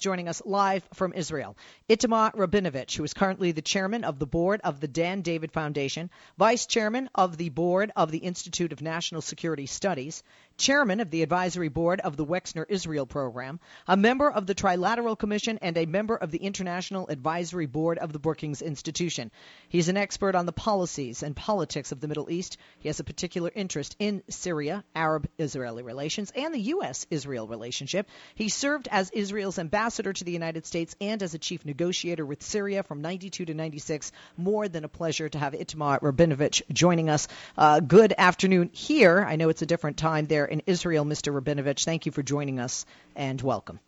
joining us live from Israel. Itamar Rabinovich, who is currently the chairman of the board of the Dan David Foundation, vice chairman of the board of the Institute of National Security Studies, chairman of the advisory board of the Wexner Israel program, a member of the Trilateral Commission, and a member of the International Advisory Board of the Brookings Institution. He's an expert on the policies and politics of the Middle East. He has a particular interest in Syria, Arab Israeli relations, and the U.S. Israel relationship. He served as Israel's ambassador to the United States and as a chief negotiator with Syria from 92 to 96. More than a pleasure to have Itamar Rabinovich joining us. Uh, good afternoon here. I know it's a different time there in Israel, Mr. Rabinovich. Thank you for joining us and welcome.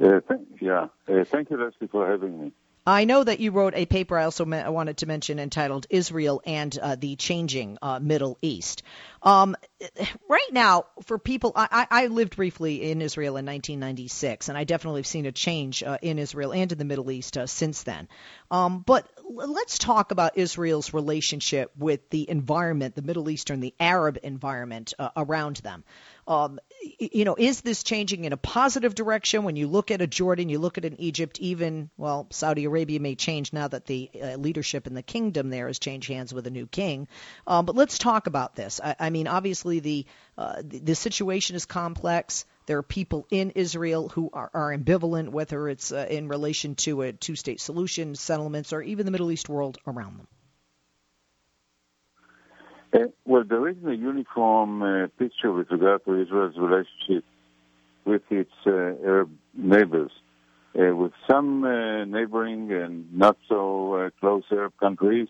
Uh, th- yeah, uh, thank you, Leslie, for having me. I know that you wrote a paper I also me- wanted to mention entitled Israel and uh, the Changing uh, Middle East. Um, right now, for people, I, I, lived briefly in Israel in 1996, and I definitely have seen a change uh, in Israel and in the Middle East uh, since then. Um, but let's talk about Israel's relationship with the environment, the Middle Eastern, the Arab environment uh, around them. Um, you know, is this changing in a positive direction? When you look at a Jordan, you look at an Egypt, even well, Saudi Arabia may change now that the uh, leadership in the kingdom there has changed hands with a new king. Um, but let's talk about this. I, I mean, obviously the, uh, the the situation is complex. There are people in Israel who are, are ambivalent, whether it's uh, in relation to a two-state solution, settlements, or even the Middle East world around them. Uh, well, there isn't a uniform uh, picture with regard to Israel's relationship with its uh, Arab neighbors. Uh, with some uh, neighboring and not so uh, close Arab countries,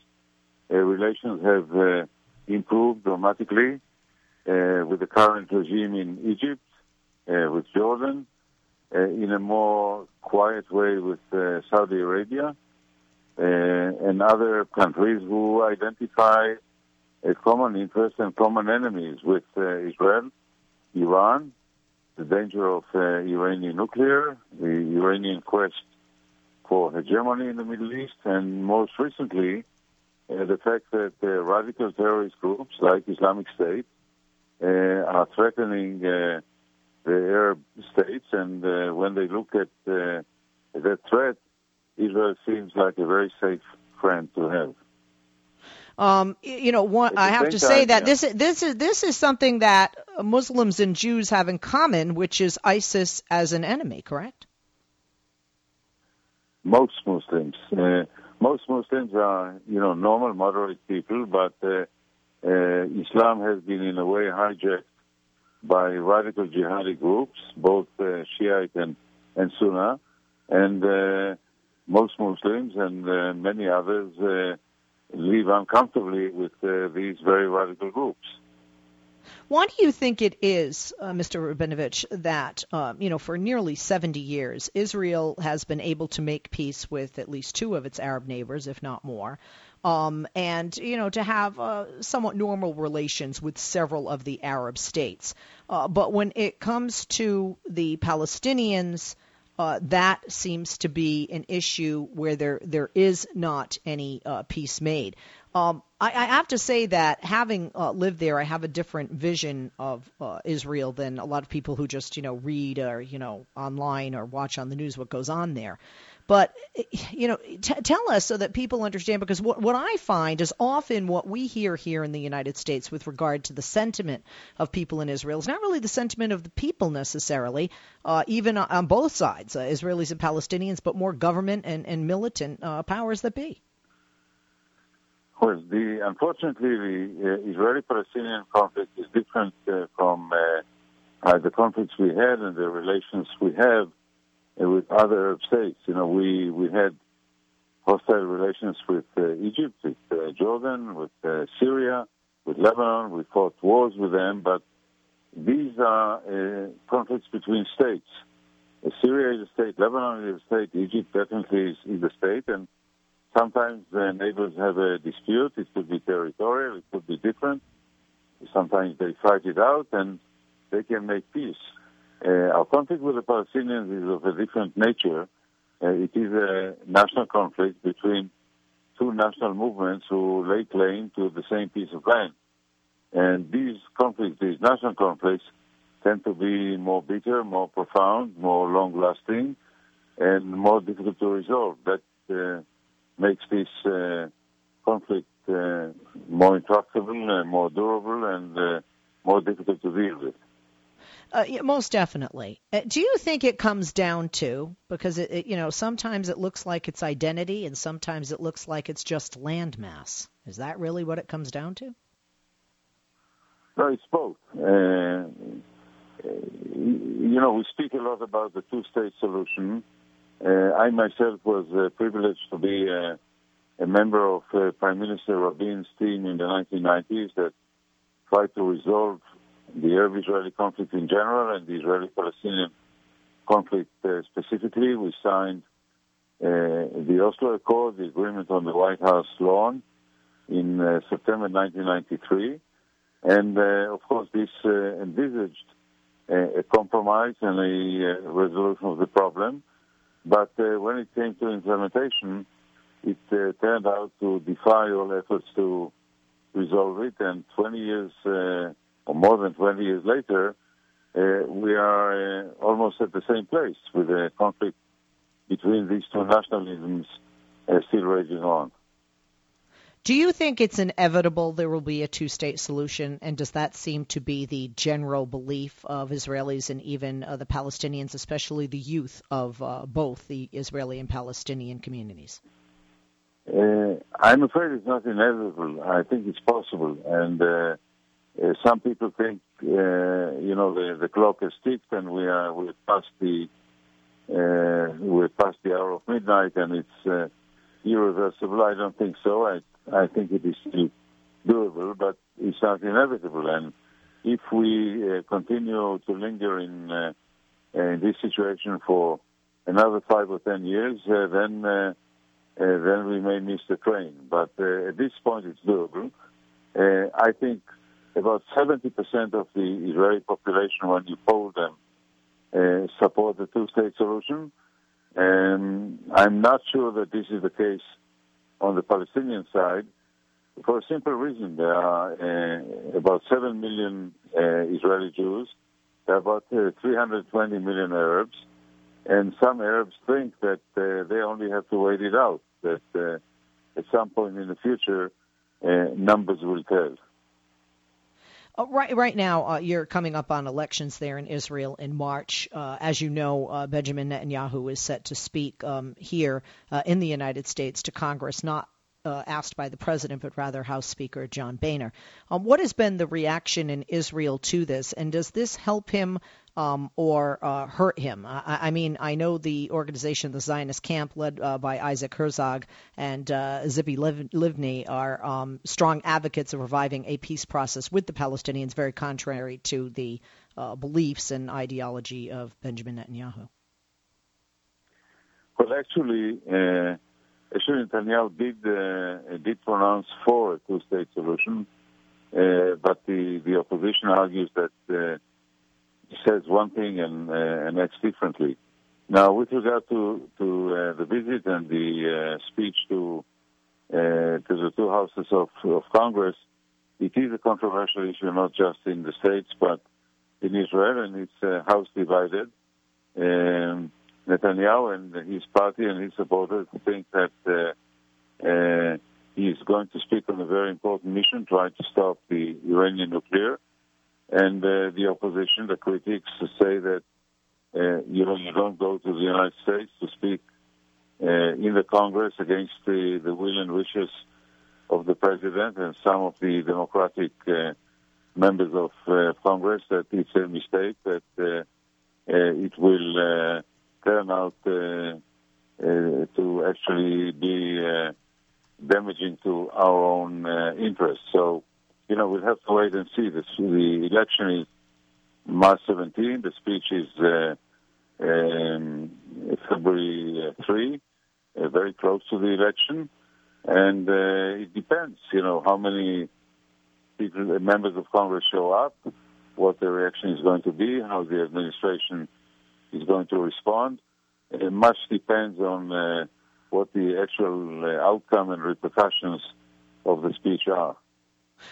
relations have improved dramatically with the current regime in Egypt, with Jordan, in a more quiet way with Saudi Arabia, and other countries who identify a common interest and common enemies with uh, Israel, Iran, the danger of uh, Iranian nuclear, the Iranian quest for hegemony in the Middle East, and most recently, uh, the fact that uh, radical terrorist groups like Islamic State uh, are threatening uh, the Arab states, and when they look at that threat, Israel seems like a very safe friend to have. Um, you know, one, I have to say time, that yeah. this is this is this is something that Muslims and Jews have in common, which is ISIS as an enemy. Correct? Most Muslims, uh, most Muslims are you know normal, moderate people, but uh, uh, Islam has been in a way hijacked by radical jihadi groups, both uh, Shiite and and Sunnah, and uh, most Muslims and uh, many others live uncomfortably with uh, these very radical groups. Why do you think it is, uh, Mr. Rabinovich, that um, you know for nearly 70 years Israel has been able to make peace with at least two of its Arab neighbors, if not more, um, and you know to have uh, somewhat normal relations with several of the Arab states, uh, but when it comes to the Palestinians, uh, that seems to be an issue where there there is not any uh, peace made. Um, I, I, have to say that having uh, lived there, I have a different vision of uh, Israel than a lot of people who just you know read or you know online or watch on the news what goes on there. But you know, t- tell us so that people understand because what what I find is often what we hear here in the United States with regard to the sentiment of people in Israel is not really the sentiment of the people necessarily, uh, even on both sides, uh, Israelis and Palestinians, but more government and and militant uh, powers that be. Well, the unfortunately the uh, Israeli-Palestinian conflict is different uh, from uh, the conflicts we had and the relations we have with other Arab states. You know, we, we had hostile relations with uh, Egypt, with uh, Jordan, with uh, Syria, with Lebanon. We fought wars with them, but these are conflicts between states. Syria is a state, Lebanon is a state, Egypt definitely is, is a state, and sometimes the neighbors have a dispute. It could be territorial, it could be different. Sometimes they fight it out, and they can make peace. Uh, our conflict with the Palestinians is of a different nature. Uh, it is a national conflict between two national movements who lay claim to the same piece of land. And these conflicts, these national conflicts, tend to be more bitter, more profound, more long lasting, and more difficult to resolve. That uh, makes this uh, conflict uh, more intractable, and more durable, and uh, more difficult to deal with. Uh, yeah, most definitely. Uh, do you think it comes down to because it, it, you know sometimes it looks like it's identity and sometimes it looks like it's just landmass? Is that really what it comes down to? No, it's both. Uh, you know, we speak a lot about the two-state solution. Uh, I myself was uh, privileged to be uh, a member of Prime Minister Rabin's team in the 1990s that tried to resolve the Arab-Israeli conflict in general and the Israeli-Palestinian conflict specifically. We signed the Oslo Accord, the agreement on the White House lawn, in uh, September 1993. And uh, of course, this uh, envisaged a compromise and a resolution of the problem. But uh, when it came to implementation, it uh, turned out to defy all efforts to resolve it. And 20 years uh, or more than 20 years later, uh, we are uh, almost at the same place with a conflict between these two nationalisms uh, still raging on. Do you think it's inevitable there will be a two state solution? And does that seem to be the general belief of Israelis and even uh, the Palestinians, especially the youth of uh, both the Israeli and Palestinian communities? Uh, I'm afraid it's not inevitable. I think it's possible. And uh, some people think, uh, you know, the, the clock has ticked and we are we're past the uh, we're past the hour of midnight and it's irreversible. I don't think so. I I think it is still doable, but it's not inevitable. And if we uh, continue to linger in uh, in this situation for another five or ten years, uh, then then we may miss the train. But at this point, it's doable. I think about 70% of the Israeli population, when you poll them, uh, support the two-state solution. And I'm not sure that this is the case on the Palestinian side for a simple reason. There are uh, about 7 million uh, Israeli Jews. There are about uh, 320 million Arabs. And some Arabs think that uh, they only have to wait it out, that uh, at some point in the future, numbers will tell. Uh, right, right now, uh, you're coming up on elections there in Israel in March. Uh, as you know, uh, Benjamin Netanyahu is set to speak um, here uh, in the United States to Congress, not uh, asked by the president, but rather House Speaker John Boehner. Um, what has been the reaction in Israel to this, and does this help him um, or uh, hurt him. I, I, mean, I know the organization, the Zionist Camp, led uh, by Isaac Herzog and uh, Tzipi Livni, are um, strong advocates of reviving a peace process with the Palestinians, very contrary to the uh, beliefs and ideology of Benjamin Netanyahu. Well, actually, uh, actually Netanyahu did uh, did pronounce for a two-state solution, but the the opposition argues that says one thing and, uh, and acts differently. Now, with regard to to uh, the visit and the uh, speech to uh, to the two houses of, of Congress, it is a controversial issue not just in the states but in Israel, and it's house divided. Um, Netanyahu and his party and his supporters think that uh, uh, he is going to speak on a very important mission, trying to stop the Iranian nuclear and uh, the opposition, the critics, say that uh, you know you don't go to the United States to speak uh, in the Congress against the, the will and wishes of the president and some of the Democratic uh, members of uh, Congress. That it's a mistake. That uh, it will turn out to actually be damaging to our own interests. So you know, we'll have to wait and see. The, the election is March 17. The speech is uh, um, February uh, 3, uh, very close to the election. And uh, it depends, you know, how many people, uh, members of Congress show up, what the reaction is going to be, how the administration is going to respond. It much depends on uh, what the actual outcome and repercussions of the speech are.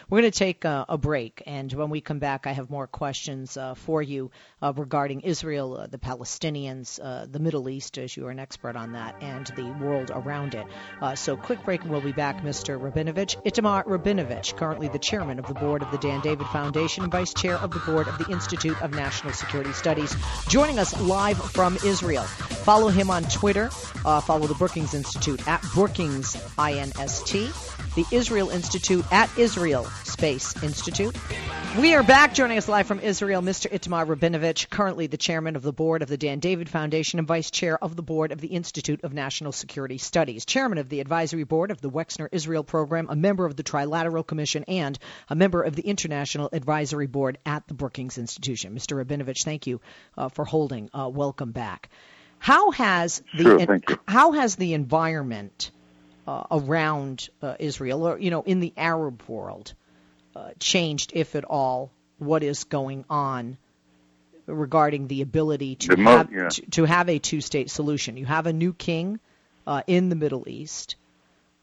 We're going to take a, a, break, and when we come back, I have more questions uh, for you uh, regarding Israel, uh, the Palestinians, uh, the Middle East, as you are an expert on that, and the world around it. Uh, so, quick break, and we'll be back, Mr. Rabinovich. Itamar Rabinovich, currently the chairman of the board of the Dan David Foundation and vice chair of the board of the Institute of National Security Studies, joining us live from Israel. Follow him on Twitter. Uh, follow the Brookings Institute at Brookings INST the Israel Institute at Israel Space Institute. We are back. Joining us live from Israel, Mr. Itamar Rabinovich, currently the chairman of the board of the Dan David Foundation and vice chair of the board of the Institute of National Security Studies, chairman of the advisory board of the Wexner Israel program, a member of the Trilateral Commission, and a member of the International Advisory Board at the Brookings Institution. Mr. Rabinovich, thank you uh, for holding. Uh, welcome back. How has the sure, how has the environment uh, around uh, Israel, or you know, in the Arab world, uh, changed, if at all, what is going on regarding the ability to the have yeah. to, to, have a two-state solution. You have a new king uh, in the Middle East.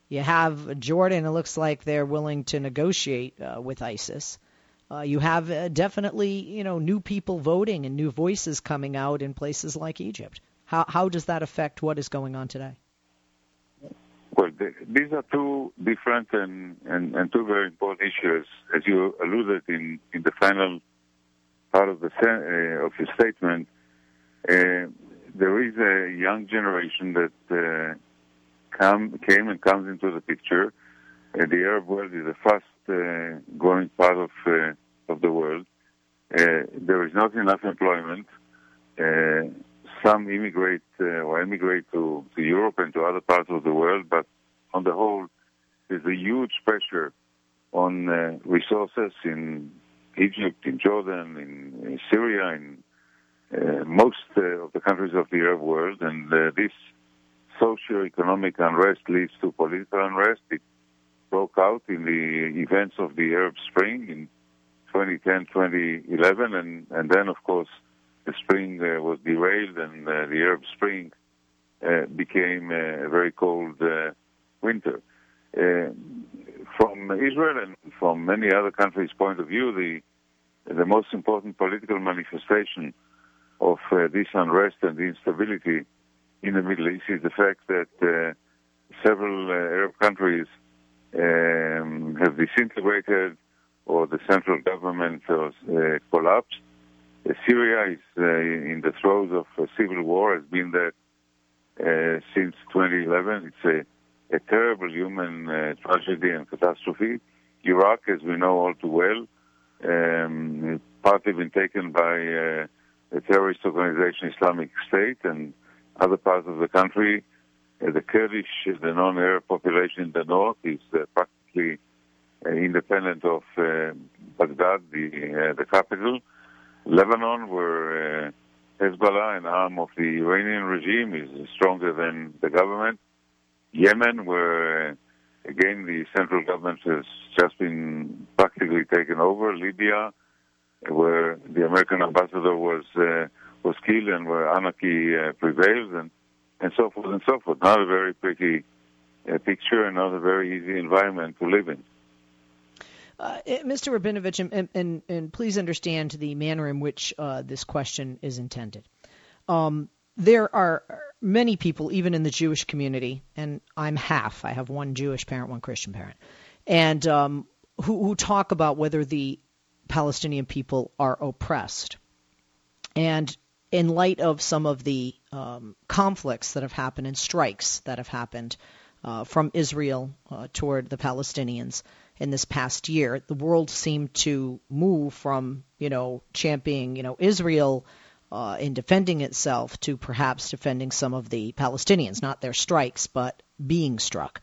You have Jordan. It looks like they're willing to negotiate uh, with ISIS. Uh, you have uh, definitely, you know, new people voting and new voices coming out in places like Egypt. How how does that affect what is going on today? Well, the, these are two different and, and, and, two very important issues, as you alluded in, in the final part of the uh, of your statement. Uh, there is a young generation that uh, come, came and comes into the picture. Uh, the Arab world is a fast uh, growing part of uh, of the world. there is not enough employment some immigrate uh, or emigrate to, to Europe and to other parts of the world, but on the whole, there's a huge pressure on uh, resources in Egypt, in Jordan, in, in Syria, in uh, most uh, of the countries of the Arab world, and uh, this socio-economic unrest leads to political unrest. It broke out in the events of the Arab Spring in 2010, 2011, and, and then, of course, the spring uh, was derailed and uh, the Arab Spring uh, became a very cold winter. from Israel and from many other countries' point of view, the the most important political manifestation of uh, this unrest and the instability in the Middle East is the fact that uh, several uh, Arab countries um, have disintegrated or the central government has collapsed. Syria is uh, in the throes of a civil war, has been there uh, since 2011. It's a, a terrible human uh, tragedy and catastrophe. Iraq, as we know all too well, um, partly been taken by uh, the terrorist organization Islamic State and other parts of the country. Uh, the Kurdish, the non-Arab population in the north, is uh, practically independent of Baghdad, the, the capital. Lebanon, where uh, Hezbollah, an arm of the Iranian regime, is stronger than the government. Yemen, where uh, again the central government has just been practically taken over. Libya, where the American ambassador was uh, was killed and where anarchy uh, prevails, and and so forth and so forth. Not a very pretty uh, picture, and not a very easy environment to live in. Uh, eh, Mr. Rabinovich, and, and, and, please understand the manner in which uh, this question is intended. Um, there are many people, even in the Jewish community, and I'm half. I have one Jewish parent, one Christian parent, and um, who, who talk about whether the Palestinian people are oppressed. And in light of some of the um, conflicts that have happened and strikes that have happened uh, from Israel uh, toward the Palestinians, in this past year. The world seemed to move from, you know, championing, you know, Israel uh, in defending itself to perhaps defending some of the Palestinians, not their strikes, but being struck.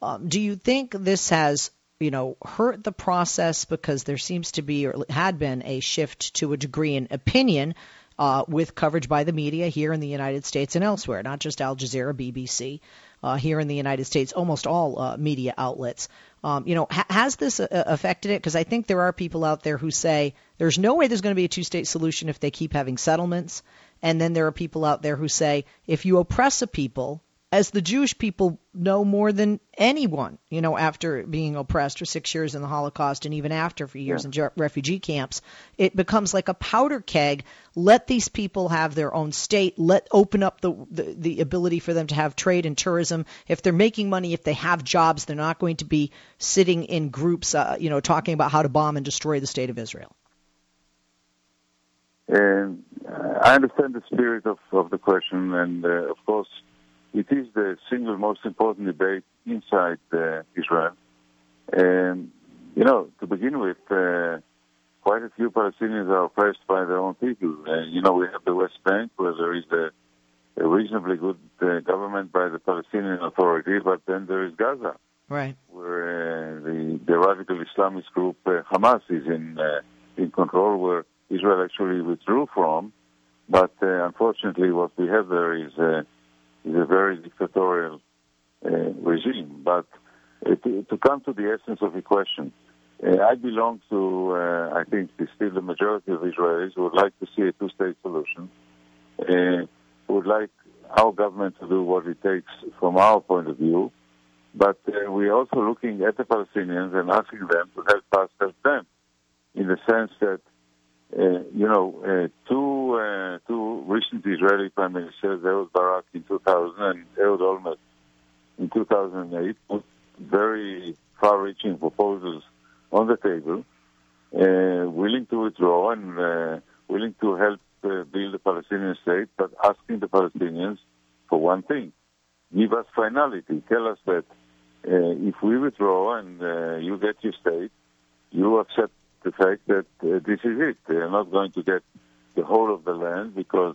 Um, do you think this has, you know, hurt the process because there seems to be or had been a shift to a degree in opinion uh, with coverage by the media here in the United States and elsewhere, not just Al Jazeera, BBC, uh, here in the United States, almost all uh, media outlets. Um, you know, ha- has this uh, affected it? Because I think there are people out there who say there's no way there's going to be a two-state solution if they keep having settlements, and then there are people out there who say if you oppress a people as the Jewish people know more than anyone, you know, after being oppressed for six years in the Holocaust and even after for years yeah. in refugee camps, it becomes like a powder keg. Let these people have their own state. Let open up the, the, the ability for them to have trade and tourism. If they're making money, if they have jobs, they're not going to be sitting in groups, uh, you know, talking about how to bomb and destroy the state of Israel. And uh, I understand the spirit of, of the question, and uh, of course it is the single most important debate inside uh, Israel. And, you know, to begin with, uh, quite a few Palestinians are oppressed by their own people. Uh, you know, we have the West Bank where there is a, a reasonably good uh, government by the Palestinian Authority, but then there is Gaza. Right. Where uh, the, the radical Islamist group uh, Hamas is in, in control, where Israel actually withdrew from. But unfortunately, what we have there is is a very dictatorial uh, regime. But uh, to, to, come to the essence of the question, uh, I belong to, uh, I think, still the majority of Israelis who would like to see a two-state solution, uh, would like our government to do what it takes from our point of view. But uh, we're also looking at the Palestinians and asking them to help us help them, in the sense that you know, uh, two uh, two recent Israeli prime ministers, Ehud Barak in 2000 and Ehud Olmert in 2008, put very far-reaching proposals on the table, uh, willing to withdraw and uh, willing to help uh, build a Palestinian state, but asking the Palestinians for one thing: give us finality. Tell us that if we withdraw and you get your state, you accept the fact that uh, this is it. They are not going to get the whole of the land because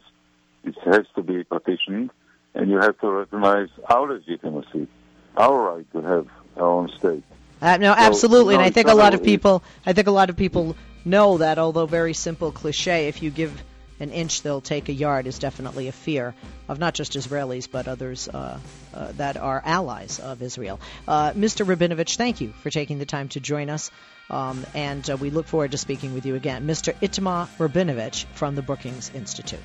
it has to be partitioned, and you have to recognize our legitimacy, our right to have our own state. Uh, no, so, absolutely, and I think a lot of people, I think a lot of people know that, although very simple cliche, if you give an inch, they'll take a yard is definitely a fear of not just Israelis but others uh, uh, that are allies of Israel. Uh, Mr. Rabinovich, thank you for taking the time to join us. Um, and uh, we look forward to speaking with you again. Mr. Itamar Rabinovich from the Brookings Institute.